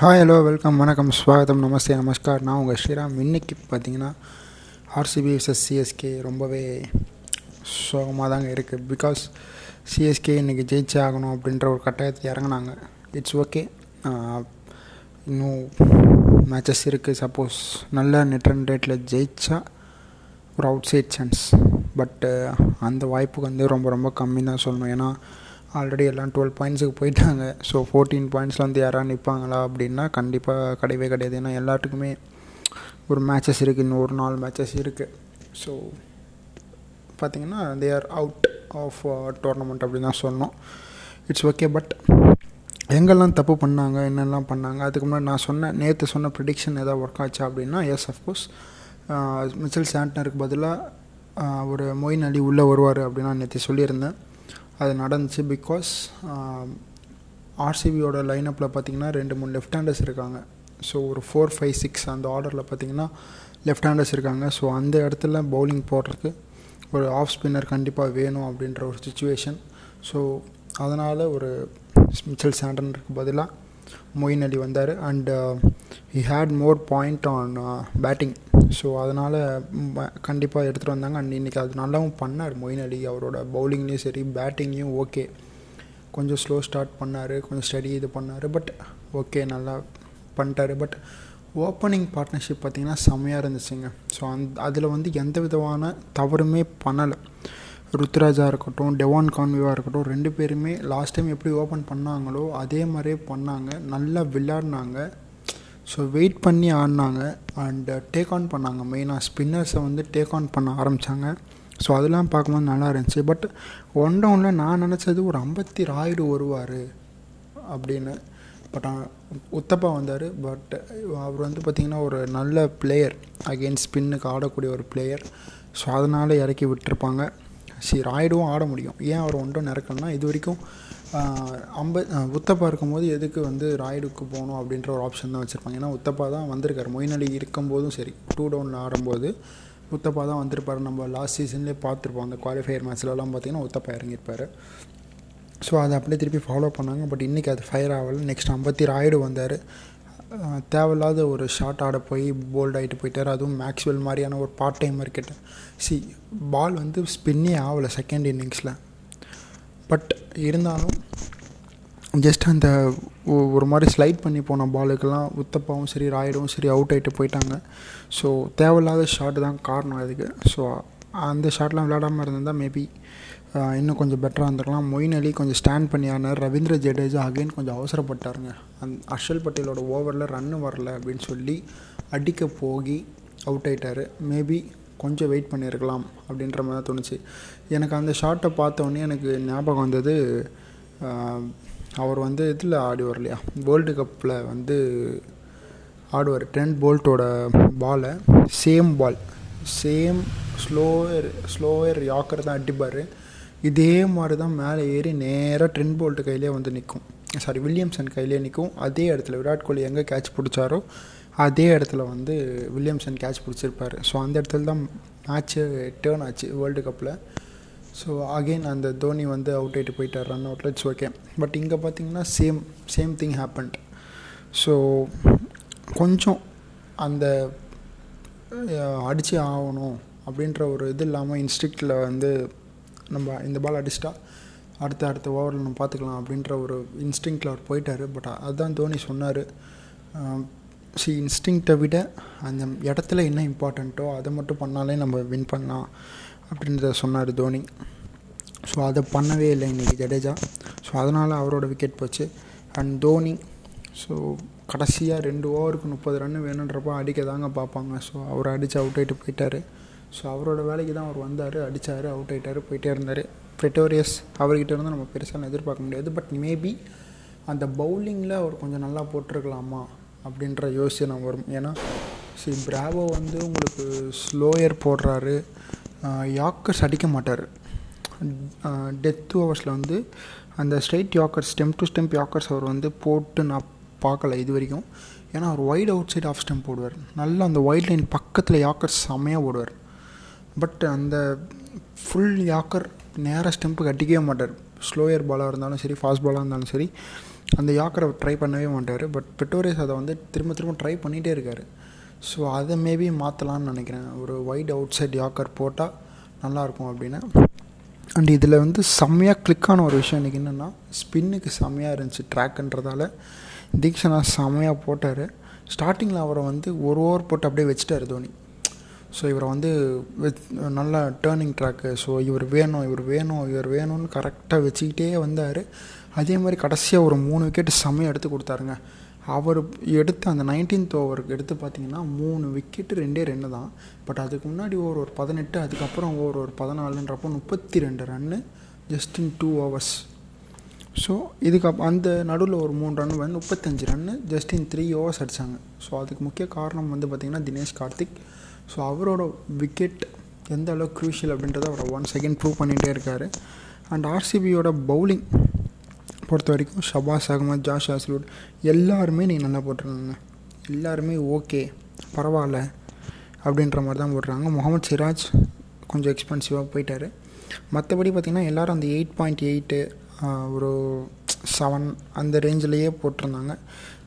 Hi hello welcome வணக்கம் ஸ்வாகத்தம் நமஸ்தே நமஸ்கார். நான் உங்கள் ஸ்ரீராம். இன்னைக்கு பார்த்தீங்கன்னா ஆர்சிபி விசஸ் சிஎஸ்கே ரொம்பவே சோகமாக தாங்க இருக்குது பிகாஸ் சிஎஸ்கே இன்றைக்கி ஜெயிச்சே ஆகணும் அப்படின்ற ஒரு கட்டாயத்தில் இறங்குனாங்க. இட்ஸ் ஓகே இன்னும் மேட்சஸ் இருக்குது சப்போஸ் நல்ல நெட் ரேட்டில் ஜெயித்தா ஒரு அவுட் சைட் சான்ஸ் பட்டு அந்த வாய்ப்புக்கு வந்து ரொம்ப ரொம்ப கம்மி தான் சொல்லணும். ஏன்னா ஆல்ரெடி எல்லாம் டுவெல் பாயிண்ட்ஸுக்கு போயிட்டாங்க. ஸோ ஃபோர்டீன் பாயிண்ட்ஸில் வந்து யாராவது நிற்பாங்களா அப்படின்னா கண்டிப்பாக கிடையவே கிடையாது. ஏன்னா எல்லாத்துக்குமே ஒரு மேட்சஸ் இருக்குது இன்னும் ஒரு நாலு மேட்சஸ் இருக்குது ஸோ பார்த்திங்கன்னா they are out of tournament அப்படின்னு தான் சொன்னோம். இட்ஸ் ஓகே பட் எங்கெல்லாம் தப்பு பண்ணாங்க என்னெல்லாம் பண்ணாங்க அதுக்கு முன்னாடி நான் சொன்ன நேற்று சொன்ன ப்ரிடிக்ஷன் எதாவது ஒர்க் ஆச்சா அப்படின்னா எஸ் அஃப்கோர்ஸ் மிச்சல் சாண்ட்னருக்கு பதிலாக ஒரு மொயின் அலி உள்ளே வருவார் அப்படின்னு நான் நேற்று சொல்லியிருந்தேன். அது நடந்துச்சு பிகாஸ் ஆர்சிபியோட லைனப்பில் பார்த்தீங்கன்னா ரெண்டு மூணு லெஃப்ட் ஹேண்டர்ஸ் இருக்காங்க. ஸோ ஒரு ஃபோர் ஃபைவ் சிக்ஸ் அந்த ஆர்டரில் பார்த்தீங்கன்னா லெஃப்ட் ஹேண்டர்ஸ் இருக்காங்க. ஸோ அந்த இடத்துல பவுலிங் போடுறதுக்கு ஒரு ஆஃப் ஸ்பின்னர் கண்டிப்பாக வேணும் அப்படின்ற ஒரு சுச்சுவேஷன் ஸோ அதனால் ஒரு மிச்சல் சாண்டனுக்கு பதிலாக மொயின் அலி வந்தார் and he had uh, more point on batting so uh, அதனால் கண்டிப்பாக எடுத்துகிட்டு வந்தாங்க. அண்ட் இன்றைக்கி அது நல்லாவும் பண்ணார் மொயின் அலி அவரோட பவுலிங்லேயும் சரி பேட்டிங்லேயும் ஓகே கொஞ்சம் ஸ்லோ ஸ்டார்ட் பண்ணார். கொஞ்சம் ஸ்டடி இது பண்ணார். பட் ஓகே நல்லா பண்ணிட்டாரு. பட் ஓப்பனிங் பார்ட்னர்ஷிப் பார்த்திங்கன்னா செம்மையாக இருந்துச்சுங்க. ஸோ அந் அதில் வந்து எந்த விதமான தவறுமே பண்ணலை. ருத்ராஜா இருக்கட்டும் டெவான் கான்விவா இருக்கட்டும் ரெண்டு பேருமே லாஸ்ட் டைம் எப்படி ஓப்பன் பண்ணாங்களோ அதே மாதிரியே பண்ணாங்க. நல்லா விளையாடினாங்க. ஸோ வெயிட் பண்ணி ஆடினாங்க. அண்டு டேக் ஆன் பண்ணாங்க மெயினாக ஸ்பின்னர்ஸை வந்து டேக் ஆன் பண்ண ஆரம்பித்தாங்க ஸோ அதெல்லாம் பார்க்கும்போது நல்லா இருந்துச்சு. பட் ஒன் டவுனில் நான் நினச்சது ஒரு ஐம்பத்தி ராயுடு வருவார் அப்படின்னு. பட் உத்தப்பா வந்தார். பட் அவர் வந்து பார்த்திங்கன்னா ஒரு நல்ல பிளேயர் அகெயின்ஸ்ட் ஸ்பின்னுக்கு ஆடக்கூடிய ஒரு பிளேயர் ஸோ அதனால் இறக்கி விட்டுருப்பாங்க. சரி ராய்டும் ஆட முடியும். ஏன் அவர் ஒன்றும் நிறக்கணும்னா இது வரைக்கும் அம்ப உத்தப்பா இருக்கும்போது எதுக்கு வந்து ராய்டுக்கு போகணும் அப்படின்ற ஒரு ஆப்ஷன் தான் வச்சுருப்பாங்க. ஏன்னா உத்தப்பா தான் வந்திருக்காரு. மொயின் அலி இருக்கும்போதும் சரி டூ டவுனில் ஆடும்போது உத்தப்பா தான் வந்திருப்பார். நம்ம லாஸ்ட் சீசன்லேயே பார்த்துருப்போம். அந்த குவாலிஃபயர் மேட்ச்லலாம் பார்த்திங்கன்னா உத்தப்பா இறங்கியிருப்பார். ஸோ அதை அப்படியே திருப்பி ஃபாலோ பண்ணாங்க. பட் இன்றைக்கி அது ஃபயர் ஆகலை. நெக்ஸ்ட் ஐம்பத்தி ராய்டு வந்தார். தேவையில்லாத ஒரு ஷார்ட் ஆட போய் போல்ட் ஆகிட்டு போயிட்டார். அதுவும் மேக்ஸ்வெல் மாதிரியான ஒரு பார்ட் டைமர் கிட்ட. சி பால் வந்து ஸ்பின்னே ஆகலை செகண்ட் இன்னிங்ஸில் பட் இருந்தாலும் ஜஸ்ட் அந்த ஒரு மாதிரி ஸ்லைட் பண்ணி போன பாலுக்கெல்லாம் உத்தப்பாவும் சரி ராய்டும் சரி அவுட் ஆகிட்டு போயிட்டாங்க. ஸோ தேவையில்லாத ஷாட் தான் காரணம் அதுக்கு. ஸோ அந்த ஷாட்லாம் விளையாடாமல் இருந்தால் மேபி இன்னும் கொஞ்சம் பெட்டராக இருந்திருக்கலாம் மொயின் அலி கொஞ்சம் ஸ்டாண்ட் பண்ணி ஆனார் ரவீந்திர ஜடேஜா அகைன் கொஞ்சம் அவசரப்பட்டாருங்க. அந் அர்ஷல் பட்டேலோட ஓவரில் ரன்னு வரல அப்படின்னு சொல்லி அடிக்க போகி அவுட் ஆகிட்டார் மேபி கொஞ்சம் வெயிட் பண்ணியிருக்கலாம் அப்படின்ற மாதிரி தான் தோணுச்சு. எனக்கு அந்த ஷாட்டை பார்த்தோன்னே எனக்கு ஞாபகம் வந்தது அவர் வந்து இதில் ஆடுவார் இல்லையா? வேர்ல்டு கப்பில் வந்து ஆடுவார். ட்ரெண்ட் போல்ட்டோட பாலை same ball same slower slower yorker தான் அடிப்பார். இதே மாதிரி தான் மேலே ஏறி நேராக ட்ரெண்ட் போல்ட்டு கையிலே வந்து நிற்கும் சாரி வில்லியம்சன் கையிலே நிற்கும் அதே இடத்துல விராட் கோலி எங்கே கேட்ச் பிடிச்சாரோ அதே இடத்துல வந்து வில்லியம்சன் கேட்ச் பிடிச்சிருப்பார். ஸோ அந்த இடத்துல தான் மேட்ச்சு டேர்ன் ஆச்சு வேர்ல்டு கப்பில் ஸோ அகெயின் அந்த தோனி வந்து அவுட் ஆகிட்டு போயிட்டார் ரன் அவுட்டில் இட்ஸ் ஓகே பட் இங்கே பார்த்தீங்கன்னா same same thing happened so கொஞ்சம் அந்த அடித்து ஆகணும் அப்படின்ற ஒரு இது இல்லாமல் இன்ஸ்டிக்டில் வந்து நம்ம இந்த பால் அடிச்சிட்டா அடுத்த அடுத்த ஓவரில் நம்ம பார்த்துக்கலாம் அப்படின்ற ஒரு இன்ஸ்டிங்கில் அவர் போயிட்டார். பட் அதுதான் தோனி சொன்னார். சி இன்ஸ்டிங்க்டை விட அந்த இடத்துல என்ன இம்பார்ட்டண்ட்டோ அதை மட்டும் பண்ணாலே நம்ம வின் பண்ணலாம் அப்படின்றத சொன்னார் தோனி. ஸோ அதை பண்ணவே இல்லை இன்றைக்கி ஜடேஜா. ஸோ அதனால் அவரோட விக்கெட் போச்சு. அண்ட் தோனி ஸோ கடைசியாக ரெண்டு ஓவருக்கு முப்பது ரன் வேணுன்றப்போ அடிக்க தாங்க பார்ப்பாங்க. ஸோ அவர் அடித்து அவுட் ஆகிட்டு போயிட்டார். ஸோ அவரோட வேலைக்கு தான் அவர் வந்தார் அடித்தார் அவுட் ஆகிட்டார் போயிட்டே இருந்தார். ப்ரெட்டோரியஸ் அவர்கிட்ட இருந்து நம்ம பெருசாக எதிர்பார்க்க முடியாது. பட் மேபி அந்த பவுலிங்கில் அவர் கொஞ்சம் நல்லா போட்டிருக்கலாமா அப்படின்ற யோசனை நான் வரும். ஏன்னா சி பிராவோ வந்து உங்களுக்கு ஸ்லோயர் போடுறாரு. யாக்கர்ஸ் அடிக்க மாட்டார். டெத் ஓவர்ஸில் வந்து அந்த straight yorkers stem to stump yorkers அவர் வந்து போட்டு நான் பார்க்கல இது வரைக்கும். ஏன்னா அவர் wide outside off stump போடுவார். நல்லா அந்த ஒயிட் லைன் பக்கத்தில் யாக்கர்ஸ் செம்மையாக போடுவார். பட் அந்த ஃபுல் யாக்கர் நேராக ஸ்டெம்புக்கு கட்டிக்கவே மாட்டார். ஸ்லோயர் பாலாக இருந்தாலும் சரி ஃபாஸ்ட் பாலாக இருந்தாலும் சரி அந்த யாக்கரை ட்ரை பண்ணவே மாட்டார். பட் பெட்டோரியஸ் அதை வந்து திரும்ப திரும்ப ட்ரை பண்ணிகிட்டே இருக்கார். ஸோ அதை மேபி மாற்றலான்னு நினைக்கிறேன். ஒரு ஒயிட் அவுட் சைட் யாக்கர் போட்டால் நல்லாயிருக்கும் அப்படின்னு. அண்ட் இதில் வந்து செம்மையாக கிளிக்கான ஒரு விஷயம் எனக்கு என்னென்னா ஸ்பின்னுக்கு செம்மையாக இருந்துச்சு ட்ராக்குன்றதால தீக்ஷனா செம்மையாக போட்டார். ஸ்டார்டிங்கில் அவரை வந்து ஒரு ஓவர் போட்டு அப்படியே வச்சுட்டார் தோனி. ஸோ இவரை வந்து வித் நல்ல டேர்னிங் ட்ராக்கு ஸோ இவர் வேணும் இவர் வேணும் இவர் வேணும்னு கரெக்டாக வச்சுக்கிட்டே வந்தார். அதே மாதிரி கடைசியாக ஒரு மூணு விக்கெட் செம்மையாக எடுத்து கொடுத்தாருங்க. அவர் எடுத்த அந்த நைன்டீன்த் ஓவருக்கு எடுத்து பார்த்தீங்கன்னா மூணு விக்கெட்டு ரெண்டே ரெண்டு தான். பட் அதுக்கு முன்னாடி ஓவர் ஒரு பதினெட்டு அதுக்கப்புறம் ஓவர் ஒரு பதினாலுன்றப்போ முப்பத்தி ரெண்டு run just in two hours so இதுக்கு அந்த நடுவில் ஒரு மூணு ரன் வந்து முப்பத்தஞ்சு run just in three overs அடித்தாங்க ஸோ அதுக்கு முக்கிய காரணம் வந்து பார்த்திங்கன்னா தினேஷ் கார்த்திக். ஸோ அவரோட விக்கெட் எந்த அளவுக்கு க்ரூஷியல் அப்படின்றத அவர் ஒன் செகண்ட் ப்ரூவ் பண்ணிகிட்டே இருக்கார். அண்ட் ஆர்சிபியோட பவுலிங் பொறுத்த வரைக்கும் ஷபாஸ் அகமது ஜாஷ் ஆஸ்லூட் எல்லாருமே நீங்கள் நல்லா போட்டிருந்தாங்க எல்லாருமே ஓகே பரவாயில்ல அப்படின்ற மாதிரி தான் போடுறாங்க முகமது சிராஜ் கொஞ்சம் எக்ஸ்பென்சிவாக போயிட்டார். மற்றபடி பார்த்திங்கன்னா எல்லோரும் அந்த எயிட் பாயிண்ட் எயிட்டு ஒரு செவன் அந்த ரேஞ்சிலேயே போட்டிருந்தாங்க.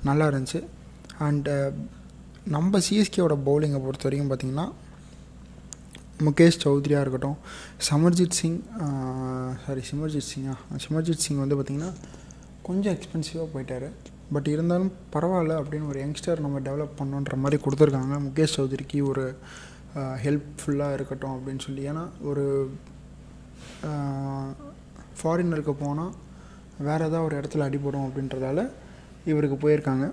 நல்லா இருந்துச்சு. அண்டு நம்ம சிஎஸ்கேவோட பவுலிங்கை பொறுத்த வரைக்கும் பார்த்திங்கன்னா முகேஷ் சௌத்ரியாக இருக்கட்டும் சமர்ஜித் சிங் சாரி சிமர்ஜித் சிங்கா? சிமர்ஜித் சிங் வந்து பார்த்திங்கன்னா கொஞ்சம் எக்ஸ்பென்சிவாக போயிட்டார். பட் இருந்தாலும் பரவாயில்ல அப்படின்னு ஒரு யங்ஸ்டர் நம்ம டெவலப் பண்ணோன்ற மாதிரி கொடுத்துருக்காங்க. முகேஷ் சௌத்ரிக்கு ஒரு ஹெல்ப்ஃபுல்லாக இருக்கட்டும் அப்படின்னு சொல்லி. ஏன்னா ஒரு ஃபாரினருக்கு போனால் வேறு ஏதாவது ஒரு இடத்துல அடிபடும் அப்படின்றதால இவருக்கு போயிருக்காங்க.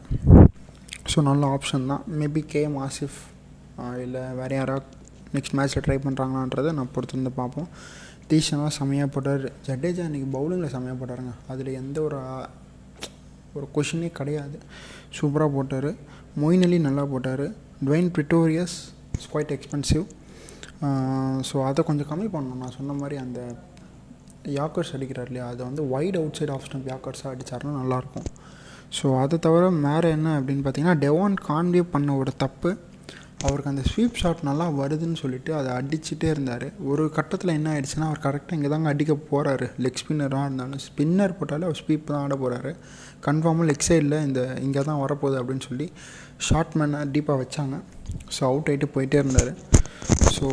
ஸோ நல்ல ஆப்ஷன் தான். மேபி கேஎம் ஆசிஃப் இல்லை வேறு யாராவது நெக்ஸ்ட் மேட்ச்சில் ட்ரை பண்ணுறாங்களான்றதை நான் பொறுத்திருந்து பார்ப்போம். தீஷனாக செம்மையாக போட்டார். ஜடேஜா இன்றைக்கி பவுலிங்கில் செம்மையாக போட்டாருங்க. அதில் எந்த ஒரு ஒரு கொஷினே கிடையாது. சூப்பராக போட்டார். மொயின் அலி நல்லா போட்டார். Dwaine Pretorius it's quite expensive so அதை கொஞ்சம் கம்மி பண்ணணும். நான் சொன்ன மாதிரி அந்த யாக்கர்ஸ் அடிக்கிறார் இல்லையா? அதை வந்து wide outside off stump யாக்கர்ஸாக அடித்தாருன்னா நல்லாயிருக்கும் ஸோ அதை தவிர வேறு என்ன அப்படின்னு பார்த்தீங்கன்னா டெவான் கான்வே பண்ண ஒரு தப்பு. அவருக்கு அந்த ஸ்வீப் ஷாட் நல்லா வருதுன்னு சொல்லிட்டு அதை அடிச்சுட்டே இருந்தார். ஒரு கட்டத்தில் என்ன ஆயிடுச்சுன்னா அவர் கரெக்டாக இங்கே தாங்க அடிக்க போகிறாரு லெக் ஸ்பின்னராக இருந்தாலும் ஸ்பின்னர் போட்டாலே அவர் ஸ்வீப் தான் ஆட போகிறாரு கன்ஃபார்மாக லெக் சைடில் இந்த இங்கே தான் வரப்போகுது அப்படின்னு சொல்லி ஷார்ட் மேனை டீப்பாக வச்சாங்க. ஸோ அவுட் ஆகிட்டு போயிட்டே இருந்தார். ஸோ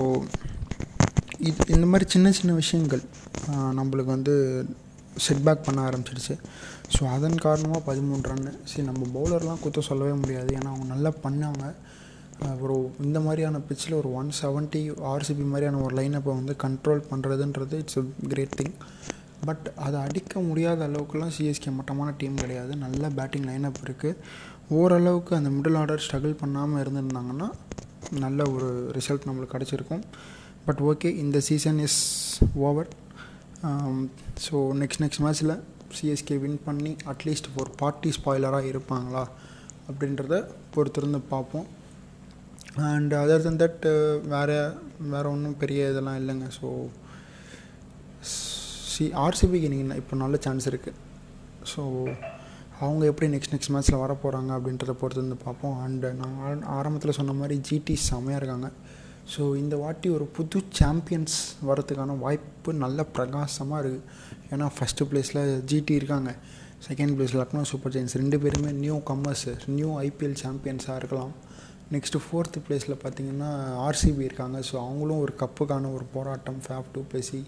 இது இந்த மாதிரி சின்ன சின்ன விஷயங்கள் நம்மளுக்கு வந்து செட்பேக் பண்ண ஆரம்பிச்சிடுச்சு ஸோ அதன் காரணமாக பதிமூணு ரன்னு சரி நம்ம பவுலர்லாம் குத்த சொல்லவே முடியாது. ஏன்னா அவங்க நல்லா பண்ணாங்க. ஒரு இந்த மாதிரியான பிச்சில் ஒரு ஒன் செவன்ட்டி ஆர்சிபி மாதிரியான ஒரு லைனப்பை வந்து கண்ட்ரோல் பண்ணுறதுன்றது it's a great thing but அதை அடிக்க முடியாத அளவுக்குலாம் சிஎஸ்கே மட்டமான டீம் கிடையாது. நல்ல பேட்டிங் லைனப் இருக்குது ஓரளவுக்கு அந்த மிடில் ஆர்டர் ஸ்ட்ரகிள் பண்ணாமல் இருந்திருந்தாங்கன்னா நல்ல ஒரு ரிசல்ட் நம்மளுக்கு கிடச்சிருக்கும். பட் ஓகே இந்த season is over so next next மேட்ச்சில் சிஎஸ்கே வின் பண்ணி அட்லீஸ்ட் ஒரு பார்ட்டி ஸ்பாய்லராக இருப்பாங்களா அப்படின்றத பொறுத்திருந்து பார்ப்போம். அண்ட் அதர் தன் தட் வேறு வேறு ஒன்றும் பெரிய இதெல்லாம் இல்லைங்க. ஸோ சி ஆர்சிபிக்கு நீங்கள் இப்போ நல்ல சான்ஸ் இருக்குது ஸோ அவங்க எப்படி நெக்ஸ்ட் நெக்ஸ்ட் மேட்ச்சில் வர போகிறாங்க அப்படின்றத பொறுத்து வந்து பார்ப்போம். அண்டு நான் ஆரம்பத்தில் சொன்ன மாதிரி ஜிடி செம்மையாக இருக்காங்க. ஸோ இந்த வாட்டி ஒரு புது சாம்பியன்ஸ் வரதுக்கான வாய்ப்பு நல்ல பிரகாசமாக இருக்குது ஏன்னா ஃபஸ்ட்டு ப்ளேஸில் ஜிடி இருக்காங்க. Second place Lucknow super giants ரெண்டு பேருமே நியூ கம்மர்ஸ் நியூ ஐபிஎல் சாம்பியன்ஸாக இருக்கலாம். நெக்ஸ்ட்டு ஃபோர்த்து ப்ளேஸில் பார்த்தீங்கன்னா ஆர்சிபி இருக்காங்க. ஸோ அவங்களும் ஒரு கப்புக்கான ஒரு போராட்டம் ஃபேப் டூ பேசி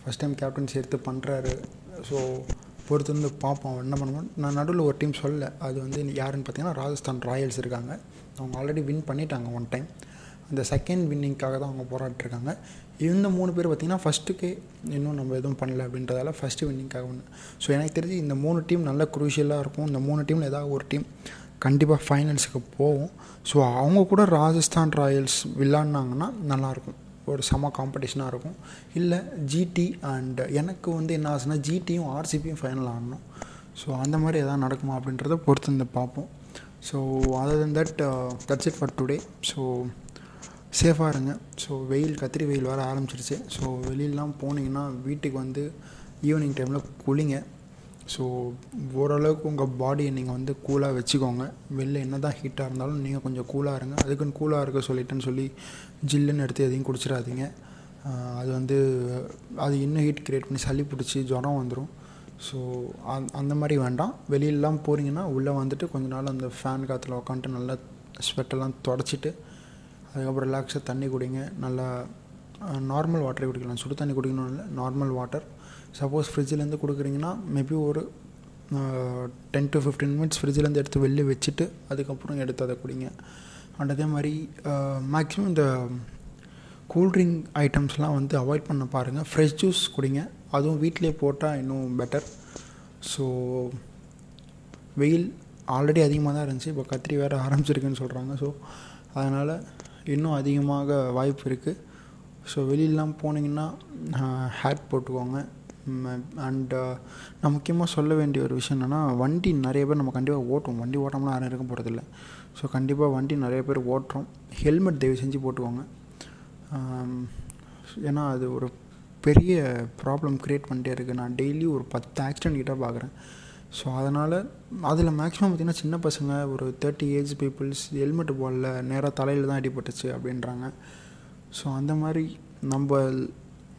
ஃபஸ்ட் டைம் கேப்டன் எடுத்து பண்ணுறாரு ஸோ பொறுத்து வந்து பார்ப்போம் என்ன பண்ணுவோம்? நான் நடுவில் ஒரு டீம் சொல்லலை. அது வந்து யாருன்னு பார்த்தீங்கன்னா ராஜஸ்தான் ராயல்ஸ் இருக்காங்க. அவங்க ஆல்ரெடி வின் பண்ணிட்டாங்க ஒன் டைம் அந்த செகண்ட் வின்னிங்க்காக தான் அவங்க போராட்டிருக்காங்க இந்த மூணு பேர் பார்த்திங்கன்னா ஃபஸ்ட்டுக்கு இன்னும் நம்ம எதுவும் பண்ணல அப்படின்றதால ஃபஸ்ட்டு வின்னிங்காக ஒன்று ஸோ எனக்கு தெரிஞ்சு இந்த மூணு டீம் நல்ல குரூஷியலாக இருக்கும். இந்த மூணு டீமில் ஏதாவது ஒரு டீம் கண்டிப்பாக ஃபைனல்ஸுக்கு போகும். ஸோ அவங்க கூட ராஜஸ்தான் ராயல்ஸ் விளாட்னாங்கன்னா நல்லாயிருக்கும் ஒரு செம காம்படிஷனாக இருக்கும். இல்லை ஜிடி அண்ட் எனக்கு வந்து என்ன ஆச்சுன்னா ஜிடியும் ஆர்சிபியும் ஃபைனல் ஆடணும். ஸோ அந்த மாதிரி எதாவது நடக்குமா அப்படின்றத பொறுத்து வந்து பார்ப்போம். So other than that that's it for today so சேஃபாக இருங்க. ஸோ வெயில் கத்திரி வெயில் வர ஆரம்பிச்சிருச்சு. ஸோ வெளியிலலாம் போனீங்கன்னா வீட்டுக்கு வந்து ஈவினிங் டைமில் குளிங்க. ஸோ ஓரளவுக்கு உங்கள் பாடியை நீங்கள் வந்து கூலாக வச்சுக்கோங்க. வெளில என்ன தான் ஹீட்டாக இருந்தாலும் நீங்கள் கொஞ்சம் கூலாக இருங்க. அதுக்குன்னு கூலாக இருக்க சொல்லிட்டேன்னு சொல்லி ஜில்லுன்னு எடுத்து எதையும் குடிச்சிடாதீங்க. அது வந்து அது இன்னும் ஹீட் க்ரியேட் பண்ணி சளி பிடிச்சி ஜுரம் வந்துடும் ஸோ அந் அந்த மாதிரி வேண்டாம். வெளியிலலாம் போகிறீங்கன்னா உள்ளே வந்துட்டு கொஞ்ச நாள் அந்த ஃபேன் காற்றுல உக்காந்துட்டு நல்லா ஸ்வெட்டெல்லாம் தொடச்சிட்டு அதுக்கப்புறம் ரிலாக்ஸாக தண்ணி குடிங்க. நல்லா நார்மல் வாட்டரை குடிக்கலாம். சுடு தண்ணி குடிக்கணும் இல்லை நார்மல் வாட்டர் சப்போஸ் ஃப்ரிட்ஜிலேருந்து கொடுக்குறீங்கன்னா மேபி ஒரு டென் டு ஃபிஃப்டீன் மினிட்ஸ் ஃப்ரிட்ஜிலேருந்து எடுத்து வெளில வச்சுட்டு அதுக்கப்புறம் எடுத்து அதை குடிங்க. அண்ட் அதே மாதிரி மேக்ஸிமம் இந்த கூல்ட்ரிங்க் ஐட்டம்ஸ்லாம் வந்து அவாய்ட் பண்ண பாருங்கள் ஃப்ரெஷ் ஜூஸ் குடிங்க. அதுவும் வீட்டிலே போட்டால் இன்னும் பெட்டர் ஸோ வெயில் ஆல்ரெடி அதிகமாக தான் இருந்துச்சு. இப்போ கத்திரி வேறு ஆரம்பிச்சிருக்குன்னு சொல்கிறாங்க ஸோ அதனால் இன்னும் அதிகமாக வாய்ப்பு இருக்குது ஸோ வெளியிலலாம் போனீங்கன்னா ஹேட் போட்டுக்கோங்க. அண்டு நான் முக்கியமாக சொல்ல வேண்டிய ஒரு விஷயம் என்னென்னா வண்டி நிறைய பேர் நம்ம கண்டிப்பாக ஓட்டுவோம். வண்டி ஓட்டாமலாம் யாரும் இருக்க போகிறதில்ல ஸோ கண்டிப்பாக வண்டி நிறைய பேர் ஓட்டுறோம். ஹெல்மெட் தயவு செஞ்சு போட்டுக்கோங்க. ஏன்னா அது ஒரு பெரிய ப்ராப்ளம் க்ரியேட் பண்ணிட்டே இருக்குது நான் டெய்லி ஒரு பத்து ஆக்சிடென்ட் கிட்டே பார்க்குறேன் ஸோ அதனால் அதில் மேக்ஸிமம் பார்த்திங்கன்னா சின்ன பசங்க ஒரு தேர்ட்டி ஏஜ் பீப்புள்ஸ் ஹெல்மெட் போடல நேராக தலையில் தான் அடிபட்டுச்சு அப்படின்றாங்க. ஸோ அந்த மாதிரி நம்ம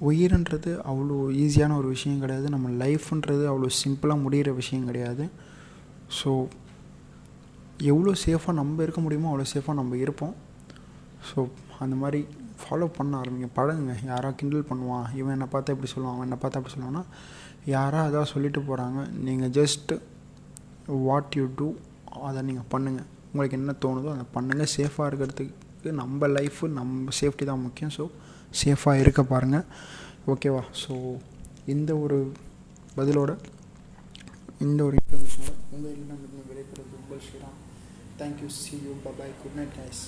உயிர்ன்றது அவ்வளோ ஈஸியான ஒரு விஷயம் கிடையாது. நம்ம லைஃப்ன்றது அவ்வளோ சிம்பிளாக முடிகிற விஷயம் கிடையாது. ஸோ எவ்வளோ சேஃபாக நம்ம இருக்க முடியுமோ அவ்வளோ சேஃபாக நம்ம இருப்போம். ஸோ அந்த மாதிரி ஃபாலோ பண்ண ஆரம்பிங்க. பழகுங்க. யாராக கிண்டல் பண்ணுவான் இவன் என்னை பார்த்தா இப்படி சொல்லுவான் அவன் என்னை பார்த்தா அப்படி சொல்லுவான்னா யாராக அதான் சொல்லிட்டு போகிறாங்க நீங்கள் ஜஸ்ட் வாட் யூ டூ அதை நீங்கள் பண்ணுங்கள் உங்களுக்கு என்ன தோணுதோ அதை பண்ணுங்கள் சேஃபாக இருக்கிறதுக்கு நம்ம லைஃபு நம்ம சேஃப்டி தான் முக்கியம். ஸோ சேஃபாக இருக்க பாருங்கள் ஓகேவா ஸோ இந்த ஒரு பதிலோட இந்த ஒரு இன்ஃபர்மேஷனோட உங்கள் இல்லம் விடைபெறுவது உங்கள் Sriram thank you see you bye bye good night guys